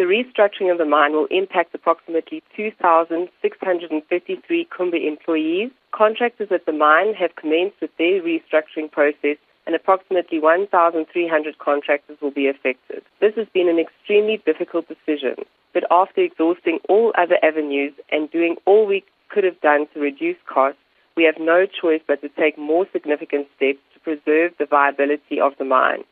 The restructuring of the mine will impact approximately 2,653 Kumba employees. Contractors at the mine have commenced with their restructuring process and approximately 1,300 contractors will be affected. This has been an extremely difficult decision, but after exhausting all other avenues and doing all we could have done to reduce costs, we have no choice but to take more significant steps to preserve the viability of the mine.